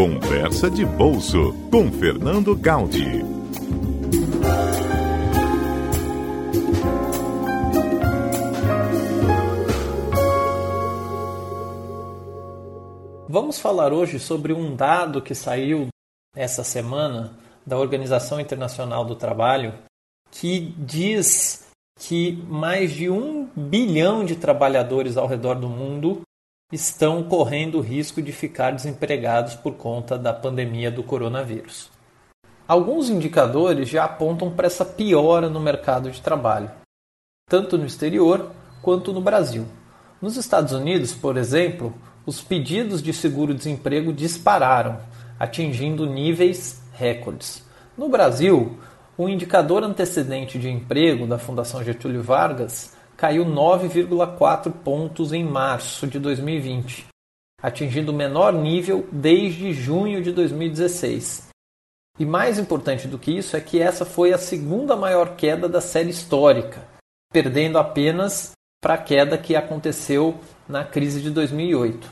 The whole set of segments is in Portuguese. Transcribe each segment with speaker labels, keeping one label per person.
Speaker 1: Conversa de Bolso com Fernando Gaudi.
Speaker 2: Vamos falar hoje sobre um dado que saiu essa semana da Organização Internacional do Trabalho que diz que mais de um bilhão de trabalhadores ao redor do mundo estão correndo o risco de ficar desempregados por conta da pandemia do coronavírus. Alguns indicadores já apontam para essa piora no mercado de trabalho, tanto no exterior quanto no Brasil. Nos Estados Unidos, por exemplo, os pedidos de seguro-desemprego dispararam, atingindo níveis recordes. No Brasil, o indicador antecedente de emprego da Fundação Getúlio Vargas caiu 9,4 pontos em março de 2020, atingindo o menor nível desde junho de 2016. E mais importante do que isso é que essa foi a segunda maior queda da série histórica, perdendo apenas para a queda que aconteceu na crise de 2008.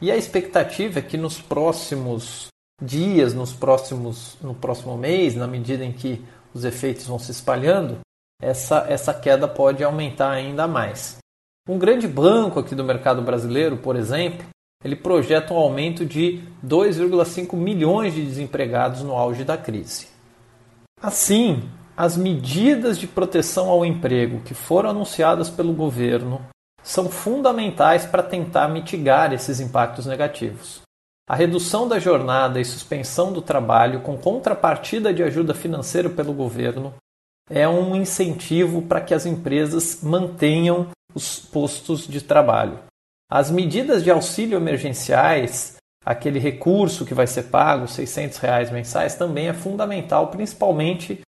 Speaker 2: E a expectativa é que nos próximos dias, nos próximos, no próximo mês, na medida em que os efeitos vão se espalhando, essa, essa queda pode aumentar ainda mais. Um grande banco aqui do mercado brasileiro, por exemplo, ele projeta um aumento de 2,5 milhões de desempregados no auge da crise. Assim, as medidas de proteção ao emprego que foram anunciadas pelo governo são fundamentais para tentar mitigar esses impactos negativos. A redução da jornada e suspensão do trabalho, com contrapartida de ajuda financeira pelo governo, é um incentivo para que as empresas mantenham os postos de trabalho. As medidas de auxílio emergenciais, aquele recurso que vai ser pago, 600 reais mensais, também é fundamental, principalmente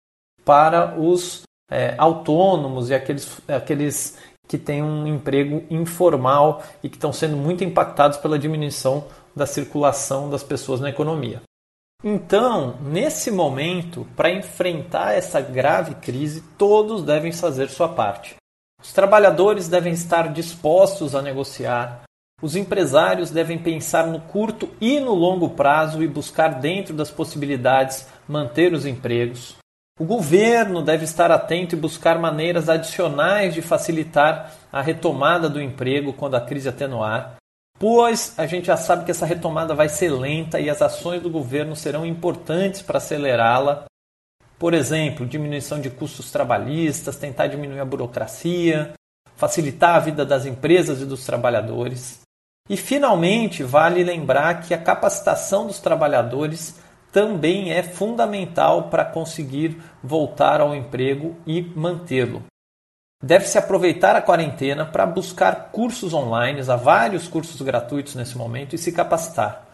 Speaker 2: para os é, autônomos e aqueles, aqueles que têm um emprego informal e que estão sendo muito impactados pela diminuição da circulação das pessoas na economia. Então, nesse momento, para enfrentar essa grave crise, todos devem fazer sua parte. Os trabalhadores devem estar dispostos a negociar, os empresários devem pensar no curto e no longo prazo e buscar, dentro das possibilidades, manter os empregos. O governo deve estar atento e buscar maneiras adicionais de facilitar a retomada do emprego quando a crise atenuar pois a gente já sabe que essa retomada vai ser lenta e as ações do governo serão importantes para acelerá-la. Por exemplo, diminuição de custos trabalhistas, tentar diminuir a burocracia, facilitar a vida das empresas e dos trabalhadores. E, finalmente, vale lembrar que a capacitação dos trabalhadores também é fundamental para conseguir voltar ao emprego e mantê-lo. Deve-se aproveitar a quarentena para buscar cursos online, há vários cursos gratuitos nesse momento, e se capacitar.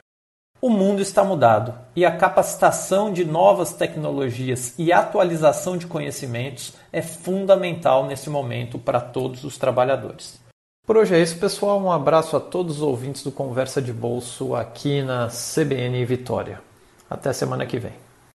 Speaker 2: O mundo está mudado e a capacitação de novas tecnologias e atualização de conhecimentos é fundamental nesse momento para todos os trabalhadores. Por hoje é isso, pessoal. Um abraço a todos os ouvintes do Conversa de Bolso aqui na CBN Vitória. Até semana que vem.